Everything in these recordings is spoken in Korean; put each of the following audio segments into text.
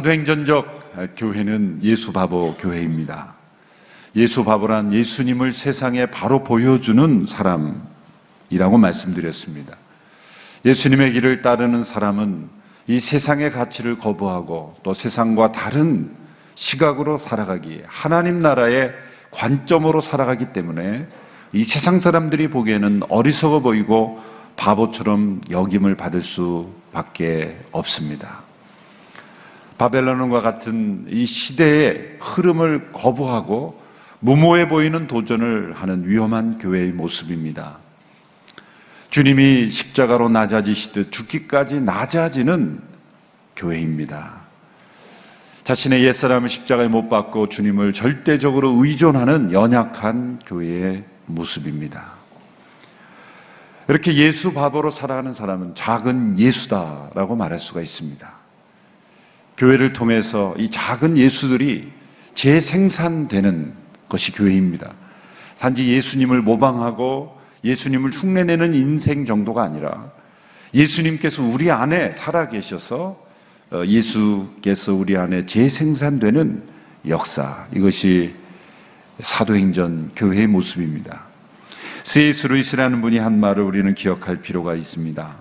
사도행전적 교회는 예수 바보 교회입니다. 예수 바보란 예수님을 세상에 바로 보여주는 사람이라고 말씀드렸습니다. 예수님의 길을 따르는 사람은 이 세상의 가치를 거부하고 또 세상과 다른 시각으로 살아가기, 하나님 나라의 관점으로 살아가기 때문에 이 세상 사람들이 보기에는 어리석어 보이고 바보처럼 여김을 받을 수밖에 없습니다. 바벨론과 같은 이 시대의 흐름을 거부하고 무모해 보이는 도전을 하는 위험한 교회의 모습입니다. 주님이 십자가로 낮아지시듯 죽기까지 낮아지는 교회입니다. 자신의 옛사람을 십자가에 못 박고 주님을 절대적으로 의존하는 연약한 교회의 모습입니다. 이렇게 예수 바보로 살아가는 사람은 작은 예수다라고 말할 수가 있습니다. 교회를 통해서 이 작은 예수들이 재생산되는 것이 교회입니다. 단지 예수님을 모방하고 예수님을 흉내내는 인생 정도가 아니라 예수님께서 우리 안에 살아 계셔서 어, 예수께서 우리 안에 재생산되는 역사 이것이 사도행전 교회의 모습입니다. 세이스 루이스라는 분이 한 말을 우리는 기억할 필요가 있습니다.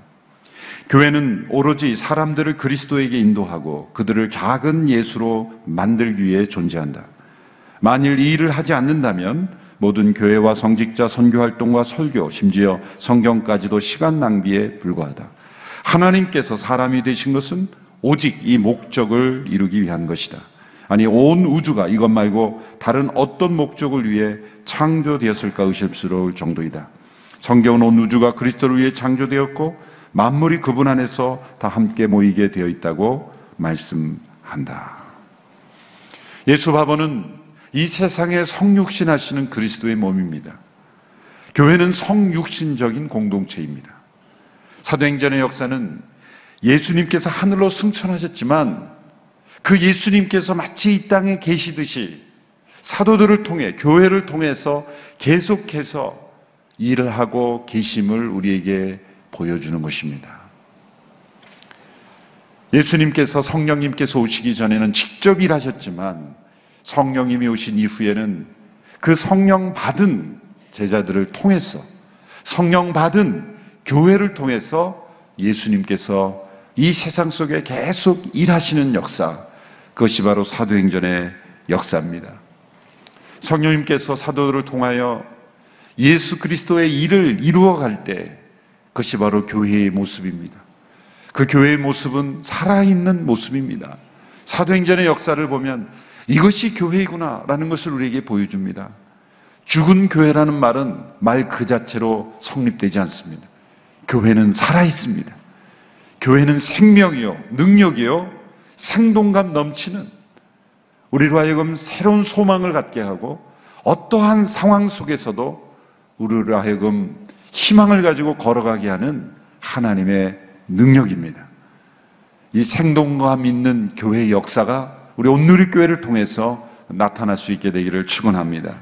교회는 오로지 사람들을 그리스도에게 인도하고 그들을 작은 예수로 만들기 위해 존재한다. 만일 이 일을 하지 않는다면 모든 교회와 성직자 선교 활동과 설교, 심지어 성경까지도 시간 낭비에 불과하다. 하나님께서 사람이 되신 것은 오직 이 목적을 이루기 위한 것이다. 아니 온 우주가 이것 말고 다른 어떤 목적을 위해 창조되었을까 의심스러울 정도이다. 성경은 온 우주가 그리스도를 위해 창조되었고 만물이 그분 안에서 다 함께 모이게 되어 있다고 말씀한다. 예수 바보는 이 세상에 성육신 하시는 그리스도의 몸입니다. 교회는 성육신적인 공동체입니다. 사도행전의 역사는 예수님께서 하늘로 승천하셨지만 그 예수님께서 마치 이 땅에 계시듯이 사도들을 통해 교회를 통해서 계속해서 일을 하고 계심을 우리에게 보여주는 것입니다. 예수님께서 성령님께서 오시기 전에는 직접 일하셨지만 성령님이 오신 이후에는 그 성령 받은 제자들을 통해서 성령 받은 교회를 통해서 예수님께서 이 세상 속에 계속 일하시는 역사, 그것이 바로 사도행전의 역사입니다. 성령님께서 사도들을 통하여 예수 그리스도의 일을 이루어갈 때 그것이 바로 교회의 모습입니다. 그 교회의 모습은 살아있는 모습입니다. 사도행전의 역사를 보면 이것이 교회이구나라는 것을 우리에게 보여줍니다. 죽은 교회라는 말은 말 그 자체로 성립되지 않습니다. 교회는 살아있습니다. 교회는 생명이요, 능력이요, 생동감 넘치는 우리로 하여금 새로운 소망을 갖게 하고 어떠한 상황 속에서도 우리로 하여금 희망을 가지고 걸어가게 하는 하나님의 능력입니다. 이 생동감 있는 교회의 역사가 우리 온누리 교회를 통해서 나타날 수 있게 되기를 축원합니다.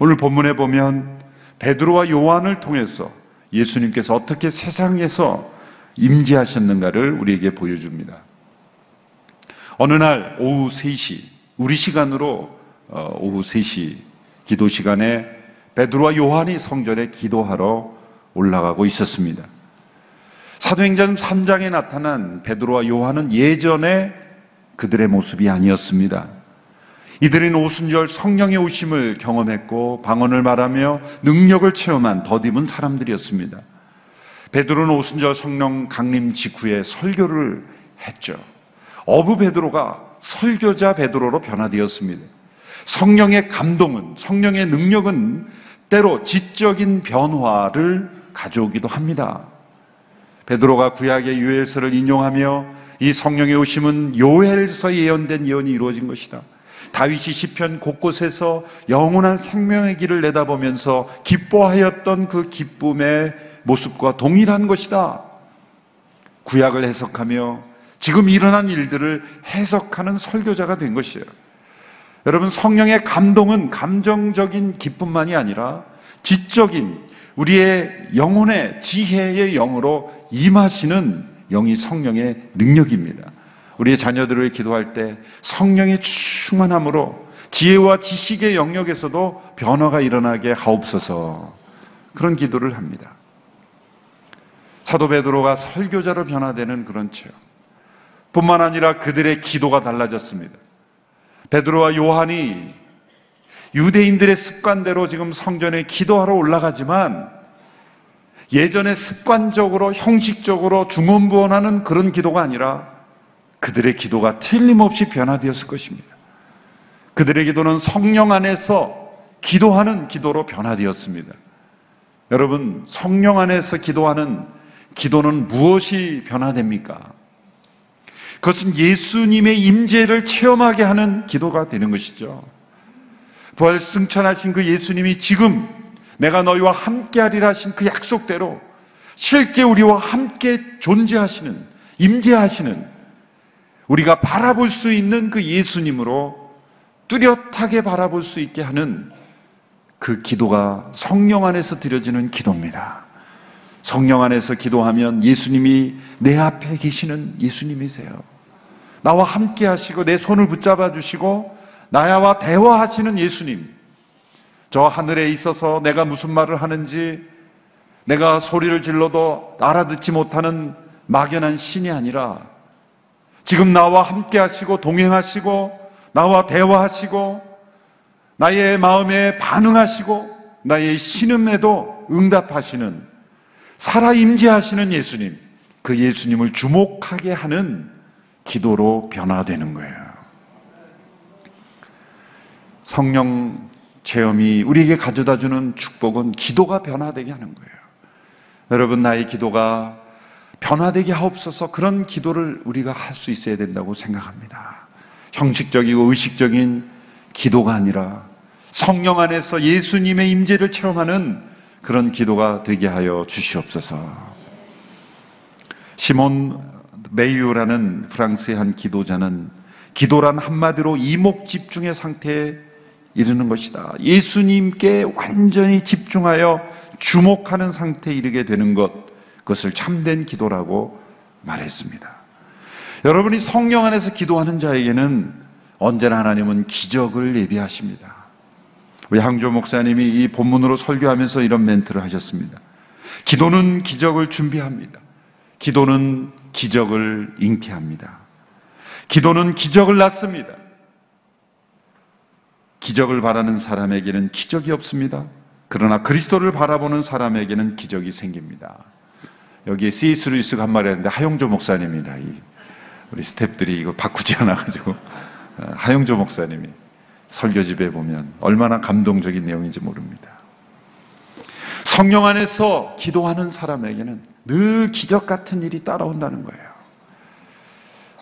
오늘 본문에 보면 베드로와 요한을 통해서 예수님께서 어떻게 세상에서 임재하셨는가를 우리에게 보여줍니다. 어느 날 오후 3시, 우리 시간으로 어, 오후 3시 기도 시간에 베드로와 요한이 성전에 기도하러 올라가고 있었습니다. 사도행전 3장에 나타난 베드로와 요한은 예전에 그들의 모습이 아니었습니다. 이들은 오순절 성령의 오심을 경험했고 방언을 말하며 능력을 체험한 덧입은 사람들이었습니다. 베드로는 오순절 성령 강림 직후에 설교를 했죠. 어부 베드로가 설교자 베드로로 변화되었습니다. 성령의 감동은 성령의 능력은 때로 지적인 변화를 가져오기도 합니다. 베드로가 구약의 유엘서를 인용하며 이 성령의 오심은 요엘서 예언된 예언이 이루어진 것이다. 다윗이 시편 곳곳에서 영원한 생명의 길을 내다보면서 기뻐하였던 그 기쁨의 모습과 동일한 것이다. 구약을 해석하며 지금 일어난 일들을 해석하는 설교자가 된 것이에요. 여러분, 성령의 감동은 감정적인 기쁨만이 아니라 지적인 우리의 영혼의 지혜의 영으로 임하시는 영이 성령의 능력입니다. 우리의 자녀들을 기도할 때 성령의 충만함으로 지혜와 지식의 영역에서도 변화가 일어나게 하옵소서 그런 기도를 합니다. 사도 베드로가 설교자로 변화되는 그런 체험. 뿐만 아니라 그들의 기도가 달라졌습니다. 베드로와 요한이 유대인들의 습관대로 지금 성전에 기도하러 올라가지만 예전에 습관적으로 형식적으로 중언부언하는 그런 기도가 아니라 그들의 기도가 틀림없이 변화되었을 것입니다. 그들의 기도는 성령 안에서 기도하는 기도로 변화되었습니다. 여러분, 성령 안에서 기도하는 기도는 무엇이 변화됩니까? 그것은 예수님의 임재를 체험하게 하는 기도가 되는 것이죠. 부활 승천하신 그 예수님이 지금 내가 너희와 함께하리라 하신 그 약속대로 실제 우리와 함께 존재하시는 임재하시는 우리가 바라볼 수 있는 그 예수님으로 뚜렷하게 바라볼 수 있게 하는 그 기도가 성령 안에서 드려지는 기도입니다. 성령 안에서 기도하면 예수님이 내 앞에 계시는 예수님이세요. 나와 함께 하시고 내 손을 붙잡아 주시고 나야와 대화하시는 예수님. 저 하늘에 있어서 내가 무슨 말을 하는지 내가 소리를 질러도 알아듣지 못하는 막연한 신이 아니라 지금 나와 함께 하시고 동행하시고 나와 대화하시고 나의 마음에 반응하시고 나의 신음에도 응답하시는 살아 임재하시는 예수님 그 예수님을 주목하게 하는 기도로 변화되는 거예요. 성령 체험이 우리에게 가져다 주는 축복은 기도가 변화되게 하는 거예요. 여러분, 나의 기도가 변화되게 하옵소서 그런 기도를 우리가 할 수 있어야 된다고 생각합니다. 형식적이고 의식적인 기도가 아니라 성령 안에서 예수님의 임재를 체험하는 그런 기도가 되게 하여 주시옵소서. 시몬 메이유라는 프랑스의 한 기도자는 기도란 한마디로 이목 집중의 상태에 이르는 것이다. 예수님께 완전히 집중하여 주목하는 상태에 이르게 되는 것, 그것을 참된 기도라고 말했습니다. 여러분이 성령 안에서 기도하는 자에게는 언제나 하나님은 기적을 예비하십니다. 우리 항조 목사님이 이 본문으로 설교하면서 이런 멘트를 하셨습니다. 기도는 기적을 준비합니다. 기도는 기적을 잉태합니다. 기도는 기적을 낳습니다. 기적을 바라는 사람에게는 기적이 없습니다. 그러나 그리스도를 바라보는 사람에게는 기적이 생깁니다. 여기에 C.S. 루이스가 한 말이 했는데 하용조 목사님입니다. 이 우리 스탭들이 이거 바꾸지 않아가지고 어, 하용조 목사님이 설교집에 보면 얼마나 감동적인 내용인지 모릅니다. 성령 안에서 기도하는 사람에게는 늘 기적 같은 일이 따라온다는 거예요.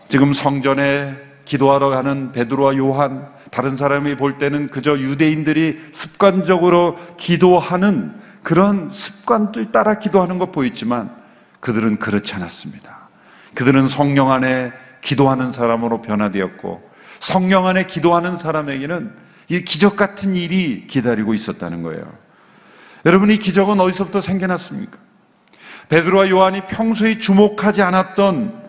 지금 성전에 기도하러 가는 베드로와 요한, 다른 사람이 볼 때는 그저 유대인들이 습관적으로 기도하는 그런 습관들 따라 기도하는 것 보이지만 그들은 그렇지 않았습니다. 그들은 성령 안에 기도하는 사람으로 변화되었고 성령 안에 기도하는 사람에게는 이 기적 같은 일이 기다리고 있었다는 거예요. 여러분 이 기적은 어디서부터 생겨났습니까? 베드로와 요한이 평소에 주목하지 않았던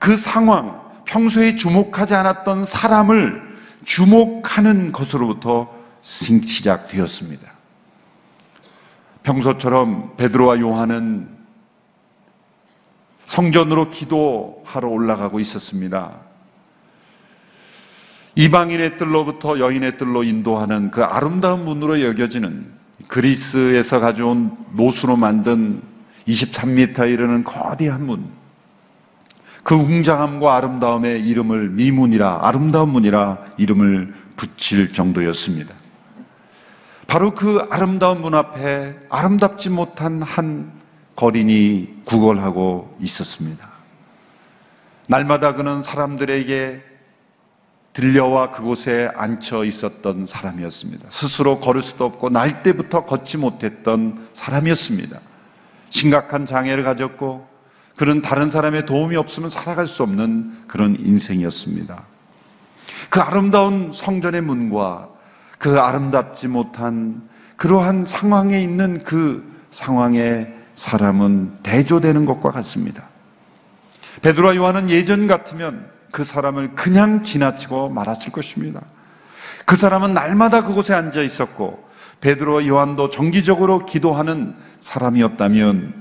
그 상황, 평소에 주목하지 않았던 사람을 주목하는 것으로부터 시작되었습니다. 평소처럼 베드로와 요한은 성전으로 기도하러 올라가고 있었습니다. 이방인의 뜰로부터 여인의 뜰로 인도하는 그 아름다운 문으로 여겨지는 그리스에서 가져온 노수로 만든 23m 이르는 거대한 문. 그 웅장함과 아름다움의 이름을 미문이라, 아름다운 문이라 이름을 붙일 정도였습니다. 바로 그 아름다운 문 앞에 아름답지 못한 한 거린이 구걸하고 있었습니다. 날마다 그는 사람들에게 들려와 그곳에 앉혀 있었던 사람이었습니다. 스스로 걸을 수도 없고 날 때부터 걷지 못했던 사람이었습니다. 심각한 장애를 가졌고 그런 다른 사람의 도움이 없으면 살아갈 수 없는 그런 인생이었습니다. 그 아름다운 성전의 문과 그 아름답지 못한 그러한 상황에 있는 그 상황에 사람은 대조되는 것과 같습니다. 베드로와 요한은 예전 같으면 그 사람을 그냥 지나치고 말았을 것입니다. 그 사람은 날마다 그곳에 앉아 있었고 베드로와 요한도 정기적으로 기도하는 사람이었다면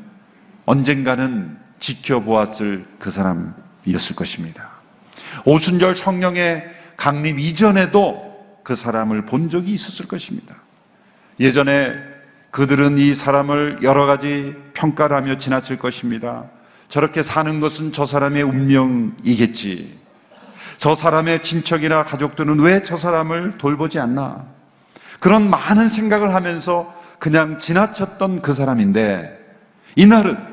언젠가는 지켜보았을 그 사람이었을 것입니다. 오순절 성령의 강림 이전에도 그 사람을 본 적이 있었을 것입니다. 예전에 그들은 이 사람을 여러 가지 평가를 하며 지났을 것입니다. 저렇게 사는 것은 저 사람의 운명이겠지. 저 사람의 친척이나 가족들은 왜 저 사람을 돌보지 않나? 그런 많은 생각을 하면서 그냥 지나쳤던 그 사람인데, 이날은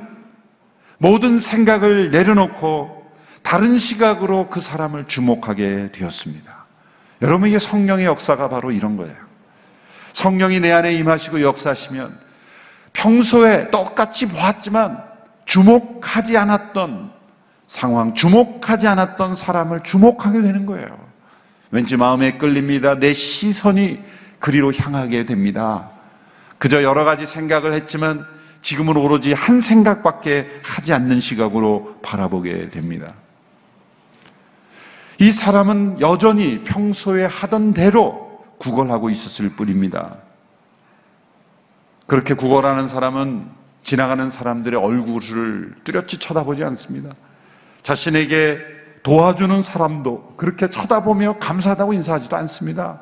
모든 생각을 내려놓고 다른 시각으로 그 사람을 주목하게 되었습니다. 여러분, 이게 성령의 역사가 바로 이런 거예요. 성령이 내 안에 임하시고 역사하시면 평소에 똑같이 보았지만 주목하지 않았던 상황, 주목하지 않았던 사람을 주목하게 되는 거예요. 왠지 마음에 끌립니다. 내 시선이 그리로 향하게 됩니다. 그저 여러 가지 생각을 했지만 지금은 오로지 한 생각밖에 하지 않는 시각으로 바라보게 됩니다. 이 사람은 여전히 평소에 하던 대로 구걸하고 있었을 뿐입니다. 그렇게 구걸하는 사람은 지나가는 사람들의 얼굴을 뚜렷이 쳐다보지 않습니다. 자신에게 도와주는 사람도 그렇게 쳐다보며 감사하다고 인사하지도 않습니다.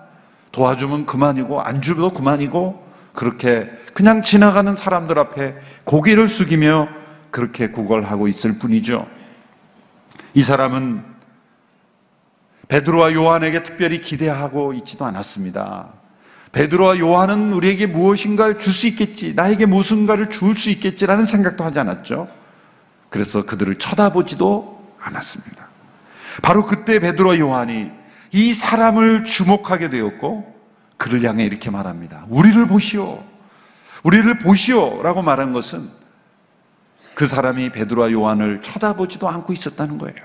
도와주면 그만이고 안 주도 그만이고 그렇게 그냥 지나가는 사람들 앞에 고개를 숙이며 그렇게 구걸하고 있을 뿐이죠. 이 사람은 베드로와 요한에게 특별히 기대하고 있지도 않았습니다. 베드로와 요한은 우리에게 무엇인가를 줄 수 있겠지, 나에게 무슨가를 줄 수 있겠지라는 생각도 하지 않았죠. 그래서 그들을 쳐다보지도 않았습니다. 바로 그때 베드로와 요한이 이 사람을 주목하게 되었고 그를 향해 이렇게 말합니다. 우리를 보시오. 우리를 보시오. 라고 말한 것은 그 사람이 베드로와 요한을 쳐다보지도 않고 있었다는 거예요.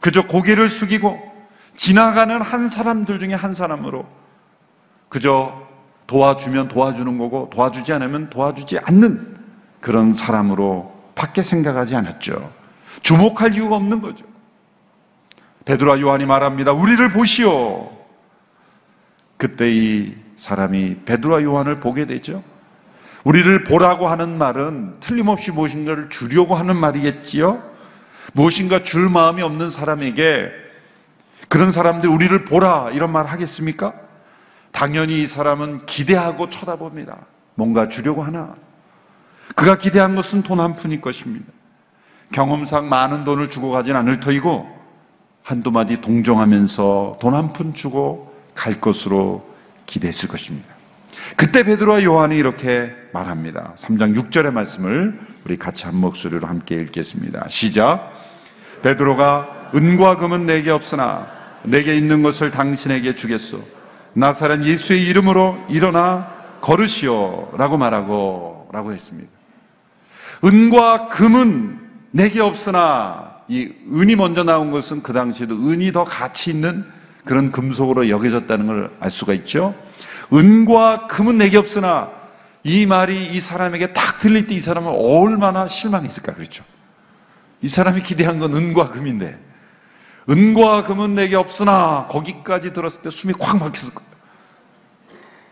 그저 고개를 숙이고 지나가는 한 사람들 중에 한 사람으로 그저 도와주면 도와주는 거고 도와주지 않으면 도와주지 않는 그런 사람으로 밖에 생각하지 않았죠. 주목할 이유가 없는 거죠. 베드로와 요한이 말합니다. 우리를 보시오. 그때 이 사람이 베드로와 요한을 보게 되죠. 우리를 보라고 하는 말은 틀림없이 무엇인가를 주려고 하는 말이겠지요. 무엇인가 줄 마음이 없는 사람에게 그런 사람들 우리를 보라 이런 말 하겠습니까? 당연히 이 사람은 기대하고 쳐다봅니다. 뭔가 주려고 하나. 그가 기대한 것은 돈 한 푼일 것입니다. 경험상 많은 돈을 주고 가진 않을 터이고 한두 마디 동정하면서 돈 한 푼 주고 갈 것으로 기대했을 것입니다. 그때 베드로와 요한이 이렇게 말합니다. 3장 6절의 말씀을 우리 같이 한 목소리로 함께 읽겠습니다. 시작. 베드로가 은과 금은 내게 없으나 내게 있는 것을 당신에게 주겠소. 나사렛 예수의 이름으로 일어나 걸으시오. 라고 말하고, 라고 했습니다. 은과 금은 내게 없으나 이 은이 먼저 나온 것은 그 당시에도 은이 더 가치 있는 그런 금속으로 여겨졌다는 걸 알 수가 있죠. 은과 금은 내게 없으나 이 말이 이 사람에게 딱 들릴 때 이 사람은 얼마나 실망했을까 그렇죠. 이 사람이 기대한 건 은과 금인데 은과 금은 내게 없으나 거기까지 들었을 때 숨이 콱 막혔을 거예요.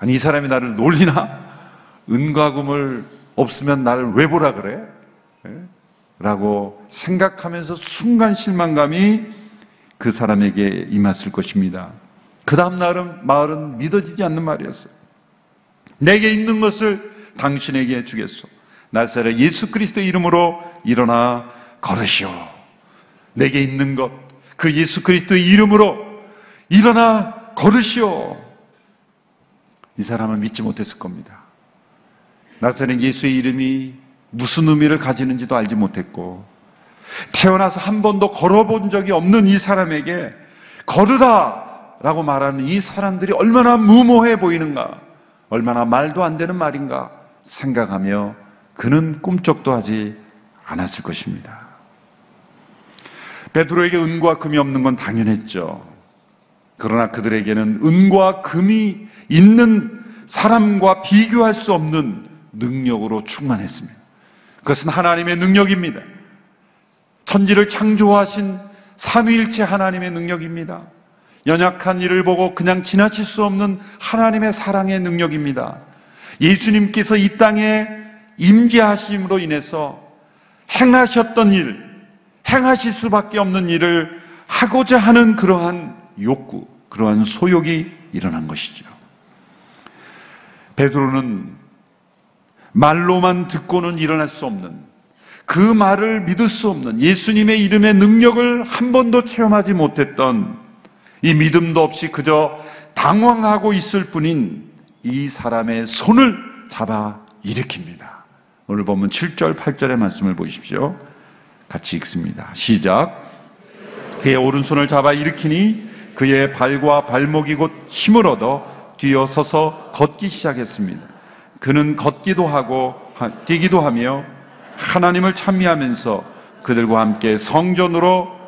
아니 이 사람이 나를 놀리나? 은과 금을 없으면 나를 왜 보라 그래? 예? 라고 생각하면서 순간 실망감이 그 사람에게 임했을 것입니다. 그 다음 날은 마을은 믿어지지 않는 말이었어요. 내게 있는 것을 당신에게 주겠소. 나사렛 예수 그리스도 이름으로 일어나 걸으시오. 내게 있는 것, 그 예수 그리스도의 이름으로 일어나 걸으시오. 이 사람은 믿지 못했을 겁니다. 나사렛 예수의 이름이 무슨 의미를 가지는지도 알지 못했고 태어나서 한 번도 걸어본 적이 없는 이 사람에게 걸으라 라고 말하는 이 사람들이 얼마나 무모해 보이는가 얼마나 말도 안 되는 말인가 생각하며 그는 꿈쩍도 하지 않았을 것입니다. 베드로에게 은과 금이 없는 건 당연했죠. 그러나 그들에게는 은과 금이 있는 사람과 비교할 수 없는 능력으로 충만했습니다. 그것은 하나님의 능력입니다. 천지를 창조하신 삼위일체 하나님의 능력입니다. 연약한 일을 보고 그냥 지나칠 수 없는 하나님의 사랑의 능력입니다. 예수님께서 이 땅에 임재하심으로 인해서 행하셨던 일, 행하실 수밖에 없는 일을 하고자 하는 그러한 욕구, 그러한 소욕이 일어난 것이죠. 베드로는 말로만 듣고는 일어날 수 없는 그 말을 믿을 수 없는 예수님의 이름의 능력을 한 번도 체험하지 못했던 이 믿음도 없이 그저 당황하고 있을 뿐인 이 사람의 손을 잡아 일으킵니다. 오늘 보면 7절, 8절의 말씀을 보십시오. 같이 읽습니다. 시작. 그의 오른손을 잡아 일으키니 그의 발과 발목이 곧 힘을 얻어 뛰어서서 걷기 시작했습니다. 그는 걷기도 하고 하- 뛰기도 하며 하나님을 찬미하면서 그들과 함께 성전으로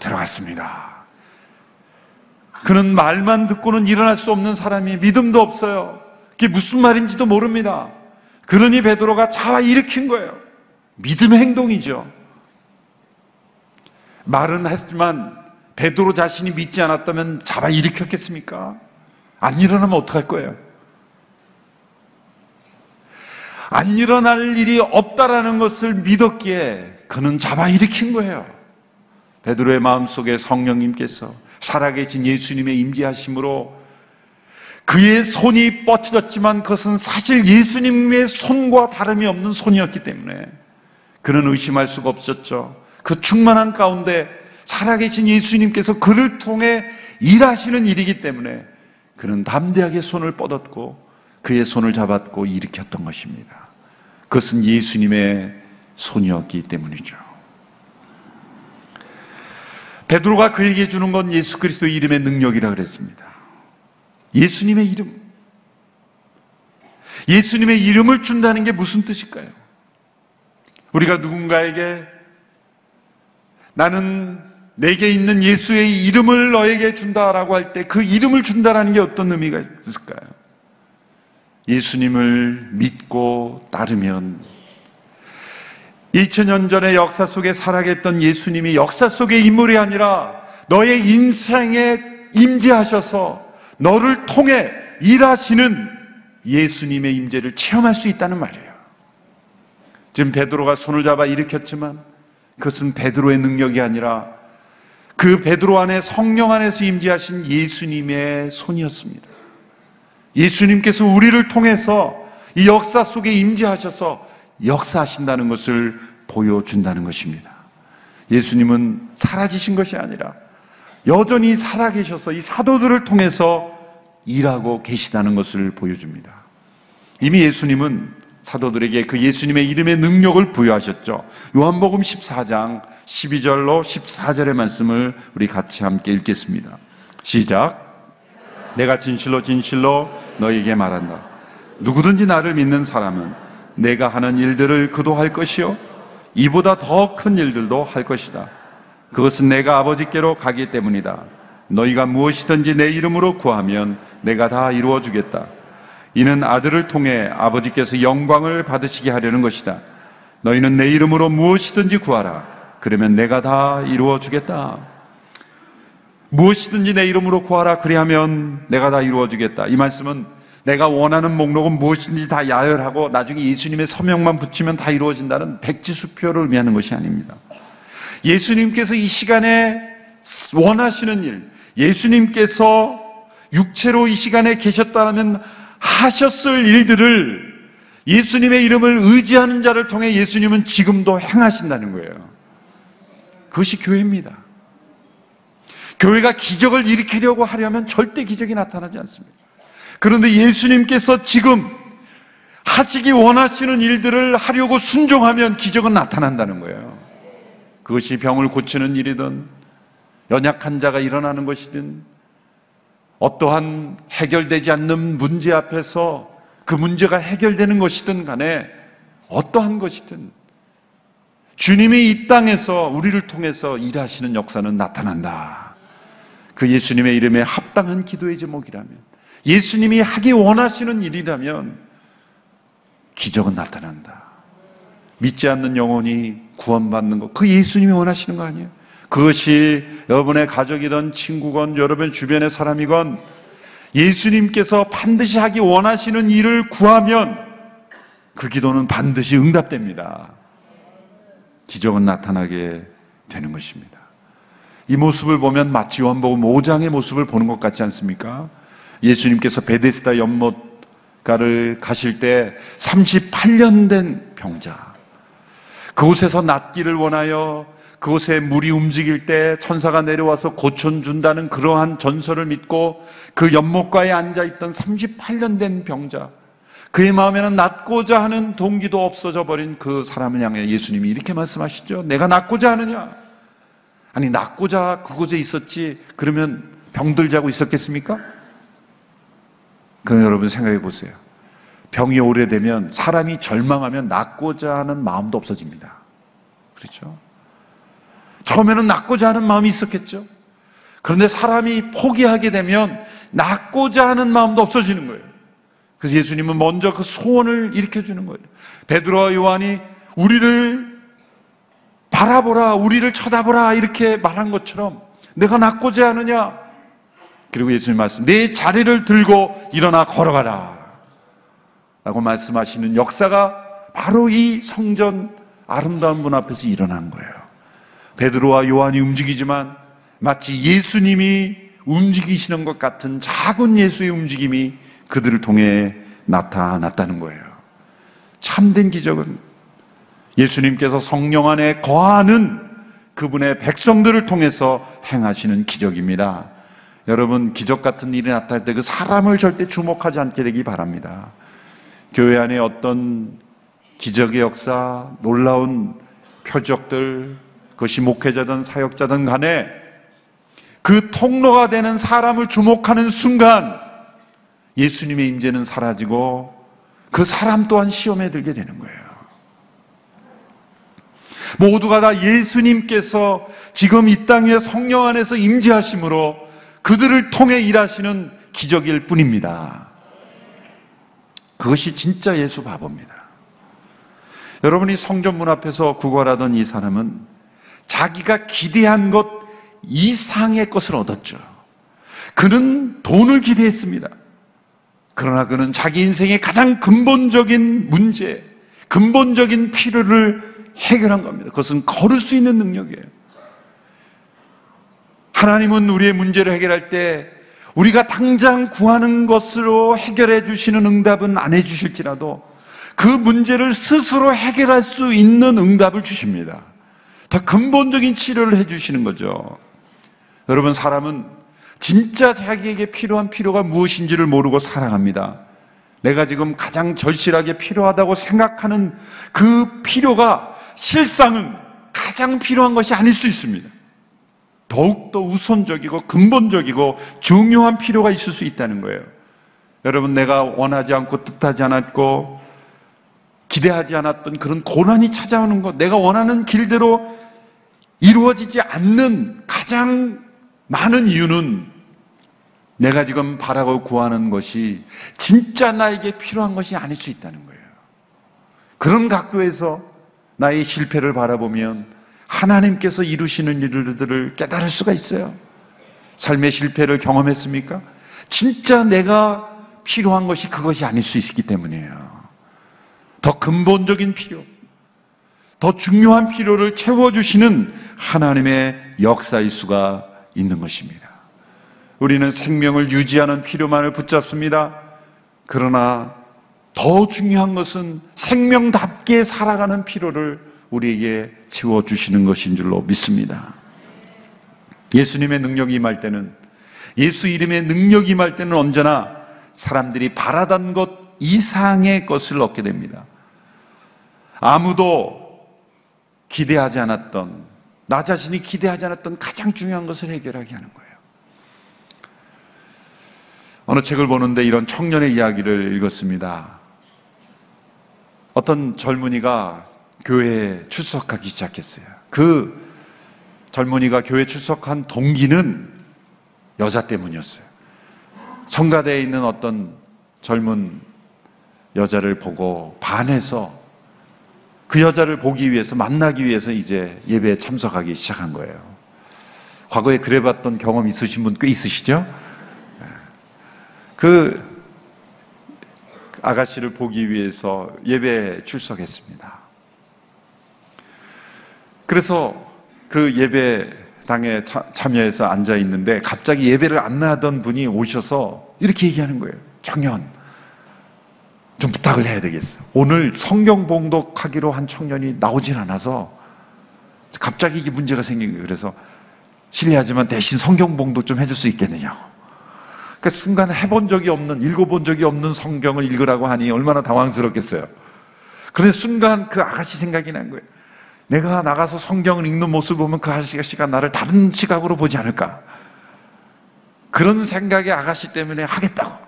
들어갔습니다. 그는 말만 듣고는 일어날 수 없는 사람이 믿음도 없어요. 그게 무슨 말인지도 모릅니다. 그러니 베드로가 잡아 일으킨 거예요. 믿음의 행동이죠. 말은 했지만 베드로 자신이 믿지 않았다면 잡아 일으켰겠습니까? 안 일어나면 어떡할 거예요? 안 일어날 일이 없다라는 것을 믿었기에 그는 잡아 일으킨 거예요. 베드로의 마음속에 성령님께서 살아계신 예수님의 임재하심으로 그의 손이 뻗쳐졌지만 그것은 사실 예수님의 손과 다름이 없는 손이었기 때문에 그는 의심할 수가 없었죠. 그 충만한 가운데 살아계신 예수님께서 그를 통해 일하시는 일이기 때문에 그는 담대하게 손을 뻗었고 그의 손을 잡았고 일으켰던 것입니다. 그것은 예수님의 손이었기 때문이죠. 베드로가 그에게 주는 건 예수 그리스도의 이름의 능력이라 그랬습니다. 예수님의 이름. 예수님의 이름을 준다는 게 무슨 뜻일까요? 우리가 누군가에게 나는 내게 있는 예수의 이름을 너에게 준다라고 할 때 그 이름을 준다라는 게 어떤 의미가 있을까요? 예수님을 믿고 따르면 2000년 전의 역사 속에 살아계셨던 예수님이 역사 속의 인물이 아니라 너의 인생에 임재하셔서 너를 통해 일하시는 예수님의 임재를 체험할 수 있다는 말이에요. 지금 베드로가 손을 잡아 일으켰지만 그것은 베드로의 능력이 아니라 그 베드로 안에 성령 안에서 임재하신 예수님의 손이었습니다. 예수님께서 우리를 통해서 이 역사 속에 임재하셔서 역사하신다는 것을 보여준다는 것입니다. 예수님은 사라지신 것이 아니라 여전히 살아계셔서 이 사도들을 통해서 일하고 계시다는 것을 보여줍니다. 이미 예수님은 사도들에게 그 예수님의 이름의 능력을 부여하셨죠. 요한복음 14장 12절로 14절의 말씀을 우리 같이 함께 읽겠습니다. 시작. 내가 진실로 진실로 너에게 말한다. 누구든지 나를 믿는 사람은 내가 하는 일들을 그도 할 것이요. 이보다 더 큰 일들도 할 것이다. 그것은 내가 아버지께로 가기 때문이다. 너희가 무엇이든지 내 이름으로 구하면 내가 다 이루어 주겠다. 이는 아들을 통해 아버지께서 영광을 받으시게 하려는 것이다. 너희는 내 이름으로 무엇이든지 구하라. 그러면 내가 다 이루어 주겠다. 무엇이든지 내 이름으로 구하라. 그리하면 내가 다 이루어 주겠다. 이 말씀은 내가 원하는 목록은 무엇인지 다 야열하고 나중에 예수님의 서명만 붙이면 다 이루어진다는 백지수표를 의미하는 것이 아닙니다. 예수님께서 이 시간에 원하시는 일, 예수님께서 육체로 이 시간에 계셨다면 하셨을 일들을 예수님의 이름을 의지하는 자를 통해 예수님은 지금도 행하신다는 거예요. 그것이 교회입니다. 교회가 기적을 일으키려고 하려면 절대 기적이 나타나지 않습니다. 그런데 예수님께서 지금 하시기 원하시는 일들을 하려고 순종하면 기적은 나타난다는 거예요. 그것이 병을 고치는 일이든 연약한 자가 일어나는 것이든 어떠한 해결되지 않는 문제 앞에서 그 문제가 해결되는 것이든 간에 어떠한 것이든 주님이 이 땅에서 우리를 통해서 일하시는 역사는 나타난다. 그 예수님의 이름에 합당한 기도의 제목이라면, 예수님이 하기 원하시는 일이라면, 기적은 나타난다. 믿지 않는 영혼이 구원받는 것, 그 예수님이 원하시는 거 아니에요? 그것이 여러분의 가족이든 친구건 여러분 주변의 사람이건 예수님께서 반드시 하기 원하시는 일을 구하면 그 기도는 반드시 응답됩니다. 기적은 나타나게 되는 것입니다. 이 모습을 보면 마치 요한복음 5장의 모습을 보는 것 같지 않습니까? 예수님께서 베데스다 연못가를 가실 때 38년 된 병자 그곳에서 낫기를 원하여 그곳에 물이 움직일 때 천사가 내려와서 고쳐준다는 그러한 전설을 믿고 그 연못가에 앉아있던 38년 된 병자 그의 마음에는 낫고자 하는 동기도 없어져 버린 그 사람을 향해 예수님이 이렇게 말씀하시죠. 내가 낫고자 하느냐? 아니, 낫고자 그곳에 있었지. 그러면 병들 자고 있었겠습니까? 그럼 여러분 생각해 보세요. 병이 오래되면 사람이 절망하면 낫고자 하는 마음도 없어집니다. 그렇죠? 처음에는 낫고자 하는 마음이 있었겠죠? 그런데 사람이 포기하게 되면 낫고자 하는 마음도 없어지는 거예요. 그래서 예수님은 먼저 그 소원을 일으켜 주는 거예요. 베드로와 요한이 우리를 바라보라, 우리를 쳐다보라 이렇게 말한 것처럼 내가 낫고자 하느냐? 그리고 예수님 말씀, 내 자리를 들고 일어나 걸어가라. 라고 말씀하시는 역사가 바로 이 성전 아름다운 문 앞에서 일어난 거예요. 베드로와 요한이 움직이지만 마치 예수님이 움직이시는 것 같은 작은 예수의 움직임이 그들을 통해 나타났다는 거예요. 참된 기적은 예수님께서 성령 안에 거하는 그분의 백성들을 통해서 행하시는 기적입니다. 여러분, 기적 같은 일이 나타날 때 그 사람을 절대 주목하지 않게 되기 바랍니다. 교회 안에 어떤 기적의 역사, 놀라운 표적들, 그것이 목회자든 사역자든 간에 그 통로가 되는 사람을 주목하는 순간 예수님의 임재는 사라지고 그 사람 또한 시험에 들게 되는 거예요. 모두가 다 예수님께서 지금 이 땅에 성령 안에서 임재하심으로 그들을 통해 일하시는 기적일 뿐입니다. 그것이 진짜 예수 바보입니다. 여러분이 성전 문 앞에서 구걸하던 이 사람은 자기가 기대한 것 이상의 것을 얻었죠. 그는 돈을 기대했습니다. 그러나 그는 자기 인생의 가장 근본적인 문제, 근본적인 필요를 해결한 겁니다. 그것은 걸을 수 있는 능력이에요. 하나님은 우리의 문제를 해결할 때 우리가 당장 구하는 것으로 해결해 주시는 응답은 안 해 주실지라도 그 문제를 스스로 해결할 수 있는 응답을 주십니다. 더 근본적인 치료를 해 주시는 거죠. 여러분, 사람은 진짜 자기에게 필요한 필요가 무엇인지를 모르고 살아갑니다. 내가 지금 가장 절실하게 필요하다고 생각하는 그 필요가 실상은 가장 필요한 것이 아닐 수 있습니다. 더욱더 우선적이고 근본적이고 중요한 필요가 있을 수 있다는 거예요. 여러분, 내가 원하지 않고 뜻하지 않았고 기대하지 않았던 그런 고난이 찾아오는 것, 내가 원하는 길대로 이루어지지 않는 가장 많은 이유는 내가 지금 바라고 구하는 것이 진짜 나에게 필요한 것이 아닐 수 있다는 거예요. 그런 각도에서 나의 실패를 바라보면 하나님께서 이루시는 일들을 깨달을 수가 있어요. 삶의 실패를 경험했습니까? 진짜 내가 필요한 것이 그것이 아닐 수 있기 때문이에요. 더 근본적인 필요, 더 중요한 필요를 채워주시는 하나님의 역사일 수가 있는 것입니다. 우리는 생명을 유지하는 필요만을 붙잡습니다. 그러나 더 중요한 것은 생명답게 살아가는 필요를 우리에게 채워주시는 것인 줄로 믿습니다. 예수님의 능력이 임할 때는, 예수 이름의 능력이 임할 때는 언제나 사람들이 바라던 것 이상의 것을 얻게 됩니다. 아무도 기대하지 않았던, 나 자신이 기대하지 않았던 가장 중요한 것을 해결하게 하는 거예요. 어느 책을 보는데 이런 청년의 이야기를 읽었습니다. 어떤 젊은이가 교회에 출석하기 시작했어요. 그 젊은이가 교회 출석한 동기는 여자 때문이었어요. 성가대에 있는 어떤 젊은 여자를 보고 반해서 그 여자를 보기 위해서 만나기 위해서 이제 예배에 참석하기 시작한 거예요. 과거에 그래 봤던 경험 있으신 분 꽤 있으시죠? 그 아가씨를 보기 위해서 예배에 출석했습니다. 그래서 그 예배당에 차- 참여해서 앉아 있는데 갑자기 예배를 안 나던 분이 오셔서 이렇게 얘기하는 거예요. 청년, 좀 부탁을 해야 되겠어. 오늘 성경 봉독하기로 한 청년이 나오질 않아서 갑자기 이게 문제가 생긴 거예요. 그래서 실례하지만 대신 성경 봉독 좀 해줄 수 있겠느냐고. 그 순간 해본 적이 없는, 읽어본 적이 없는 성경을 읽으라고 하니 얼마나 당황스럽겠어요. 그런데 순간 그 아가씨 생각이 난 거예요. 내가 나가서 성경을 읽는 모습을 보면 그 아가씨가 나를 다른 시각으로 보지 않을까. 그런 생각에 아가씨 때문에 하겠다고.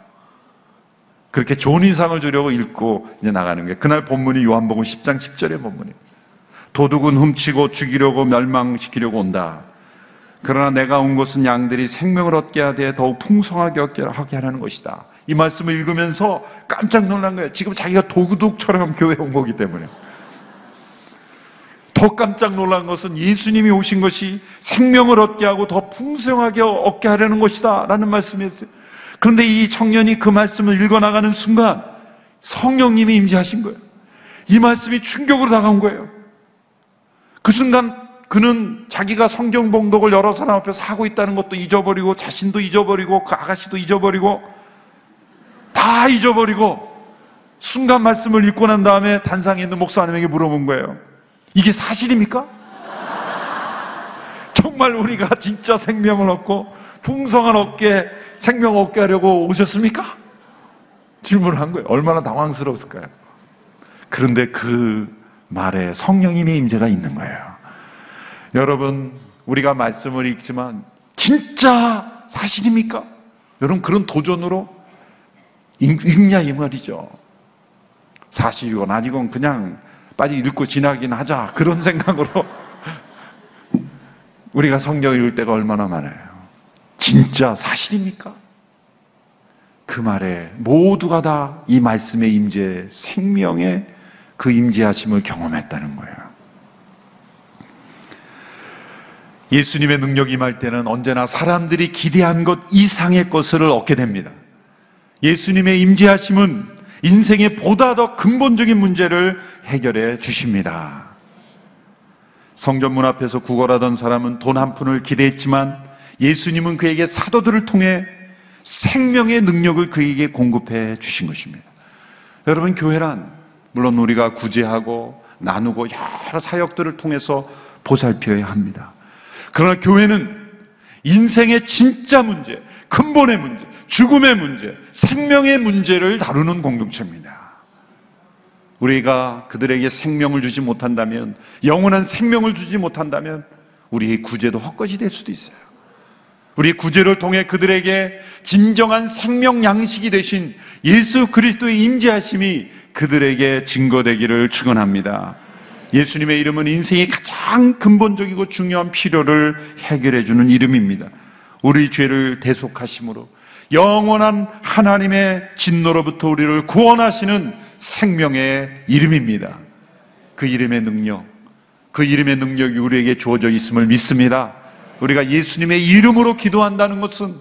그렇게 좋은 인상을 주려고 읽고 이제 나가는 거예요. 그날 본문이 요한복음 10장 10절의 본문이에요. 도둑은 훔치고 죽이려고 멸망시키려고 온다. 그러나 내가 온 것은 양들이 생명을 얻게 하되 더욱 풍성하게 얻게 하게 하는 것이다. 이 말씀을 읽으면서 깜짝 놀란 거예요. 지금 자기가 도둑처럼 교회에 온 거기 때문에. 더 깜짝 놀란 것은 예수님이 오신 것이 생명을 얻게 하고 더 풍성하게 얻게 하려는 것이다. 라는 말씀이었어요. 그런데 이 청년이 그 말씀을 읽어나가는 순간 성령님이 임재하신 거예요. 이 말씀이 충격으로 다가온 거예요. 그 순간 그는 자기가 성경 봉독을 여러 사람 앞에서 하고 있다는 것도 잊어버리고 자신도 잊어버리고 그 아가씨도 잊어버리고 다 잊어버리고 순간 말씀을 읽고 난 다음에 단상에 있는 목사님에게 물어본 거예요. 이게 사실입니까? 정말 우리가 진짜 생명을 얻고 풍성한 얻게 생명 얻게 하려고 오셨습니까? 질문을 한 거예요. 얼마나 당황스러웠을까요? 그런데 그 말에 성령님의 임재가 있는 거예요. 여러분, 우리가 말씀을 읽지만 진짜 사실입니까? 여러분 그런 도전으로 읽- 읽냐 이 말이죠. 사실이건 아니건 그냥 빨리 읽고 지나긴 하자 그런 생각으로 우리가 성경 읽을 때가 얼마나 많아요. 진짜 사실입니까? 그 말에 모두가 다 이 말씀의 임재, 생명의 그 임재하심을 경험했다는 거예요. 예수님의 능력이 임할 때는 언제나 사람들이 기대한 것 이상의 것을 얻게 됩니다. 예수님의 임재하심은 인생의 보다 더 근본적인 문제를 해결해 주십니다. 성전문 앞에서 구걸하던 사람은 돈 한 푼을 기대했지만 예수님은 그에게 사도들을 통해 생명의 능력을 그에게 공급해 주신 것입니다. 여러분, 교회란 물론 우리가 구제하고 나누고 여러 사역들을 통해서 보살펴야 합니다. 그러나 교회는 인생의 진짜 문제, 근본의 문제, 죽음의 문제, 생명의 문제를 다루는 공동체입니다. 우리가 그들에게 생명을 주지 못한다면, 영원한 생명을 주지 못한다면, 우리의 구제도 헛것이 될 수도 있어요. 우리 구제를 통해 그들에게 진정한 생명 양식이 되신 예수 그리스도의 임재하심이 그들에게 증거되기를 축원합니다. 예수님의 이름은 인생의 가장 근본적이고 중요한 필요를 해결해 주는 이름입니다. 우리 죄를 대속하심으로 영원한 하나님의 진노로부터 우리를 구원하시는 생명의 이름입니다. 그 이름의 능력, 그 이름의 능력이 우리에게 주어져 있음을 믿습니다. 우리가 예수님의 이름으로 기도한다는 것은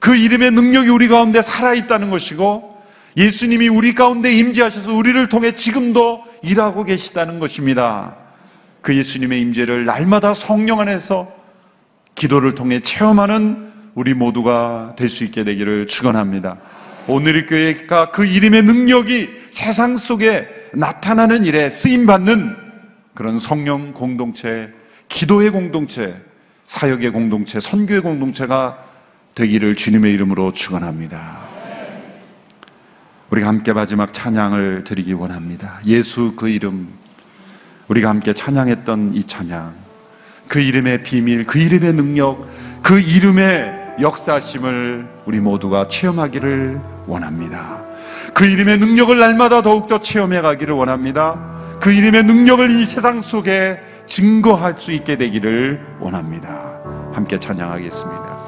그 이름의 능력이 우리 가운데 살아있다는 것이고 예수님이 우리 가운데 임재하셔서 우리를 통해 지금도 일하고 계시다는 것입니다. 그 예수님의 임재를 날마다 성령 안에서 기도를 통해 체험하는 우리 모두가 될 수 있게 되기를 축원합니다. 오늘의 교회가 그 이름의 능력이 세상 속에 나타나는 일에 쓰임 받는 그런 성령 공동체, 기도의 공동체, 사역의 공동체, 선교의 공동체가 되기를 주님의 이름으로 축원합니다. 우리가 함께 마지막 찬양을 드리기 원합니다. 예수 그 이름 우리가 함께 찬양했던 이 찬양 그 이름의 비밀, 그 이름의 능력, 그 이름의 역사심을 우리 모두가 체험하기를 원합니다. 그 이름의 능력을 날마다 더욱더 체험해 가기를 원합니다. 그 이름의 능력을 이 세상 속에 증거할 수 있게 되기를 원합니다. 함께 찬양하겠습니다.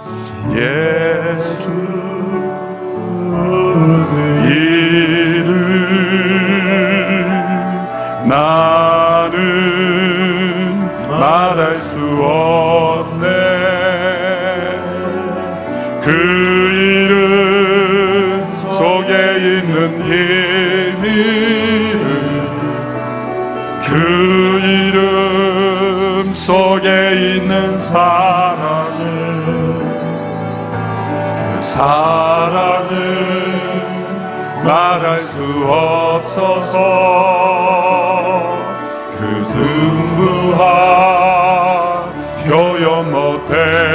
예수 나는 말할 수 없네. 그 이름 속에 있는 힘이를 그 이름 속에 있는 사랑을 그사 없어서 그 승부하 표현 못해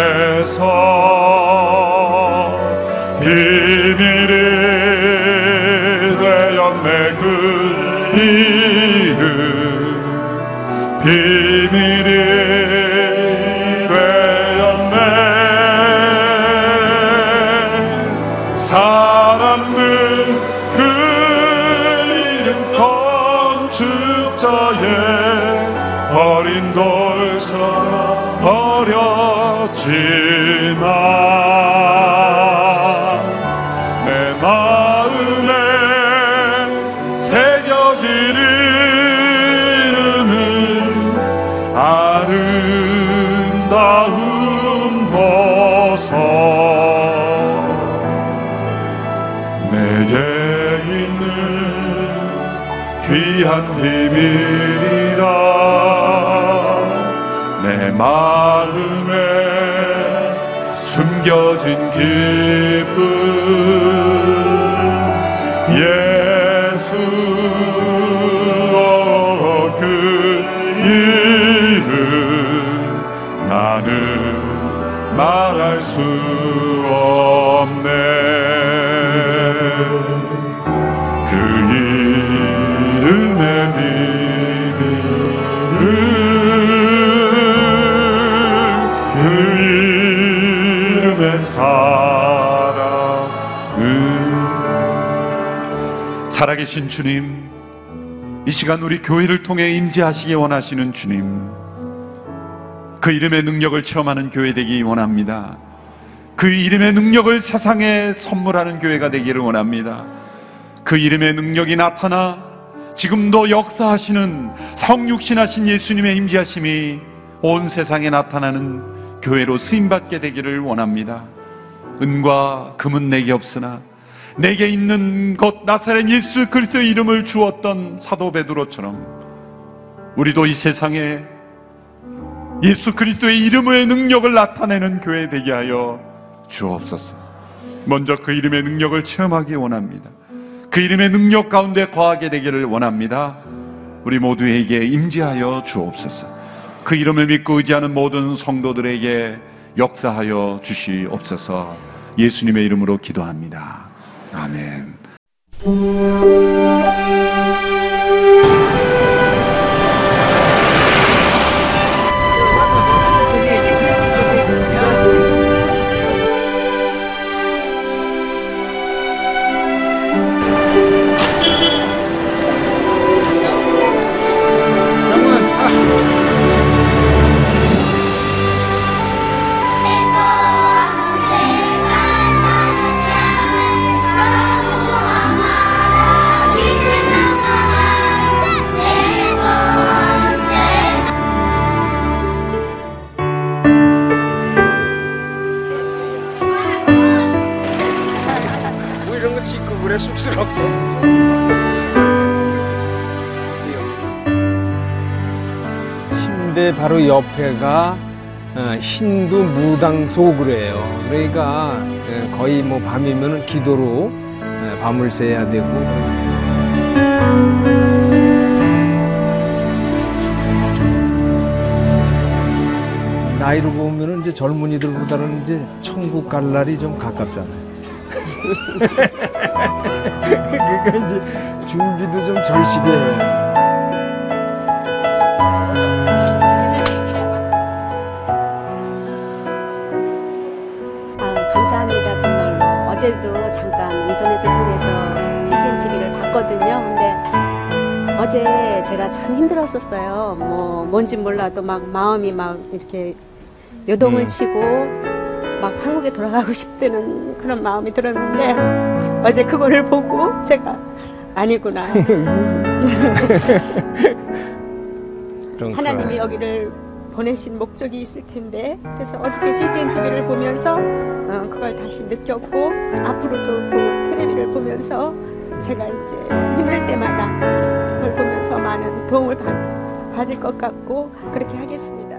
귀한 비밀이라 내 마음에 숨겨진 기쁨 살아계신 주님 이 시간 우리 교회를 통해 임재하시기 원하시는 주님 그 이름의 능력을 체험하는 교회 되기 원합니다. 그 이름의 능력을 세상에 선물하는 교회가 되기를 원합니다. 그 이름의 능력이 나타나 지금도 역사하시는 성육신하신 예수님의 임재하심이 온 세상에 나타나는 교회로 쓰임받게 되기를 원합니다. 은과 금은 내게 없으나 내게 있는 것 나사렛 예수 그리스도의 이름을 주었던 사도 베드로처럼 우리도 이 세상에 예수 그리스도의 이름의 능력을 나타내는 교회 되게 하여 주옵소서. 먼저 그 이름의 능력을 체험하기 원합니다. 그 이름의 능력 가운데 거하게 되기를 원합니다. 우리 모두에게 임재하여 주옵소서. 그 이름을 믿고 의지하는 모든 성도들에게 역사하여 주시옵소서. 예수님의 이름으로 기도합니다. 아멘. 바로 옆에가 어, 힌두 무당 소그래요. 그러니까 어, 거의 뭐 밤이면 기도로 어, 밤을 새야 되고 나이로 보면은 이제 젊은이들보다는 이제 천국 갈 날이 좀 가깝잖아요. 그러니까 이제 준비도 좀 절실해. 아, 어제 제가 참 힘들었었어요. 뭐 뭔지 몰라도 막 마음이 막 이렇게 요동을 음. 치고 막 한국에 돌아가고 싶다는 그런 마음이 들었는데 어제 그거를 보고 제가 아니구나. 하나님이 거. 여기를 보내신 목적이 있을 텐데 그래서 어저께 CGN TV를 보면서 어, 그걸 다시 느꼈고 앞으로도 그 텔레비를 보면서 제가 이제 힘들 때마다 그걸 보면서 많은 도움을 받, 받을 것 같고 그렇게 하겠습니다.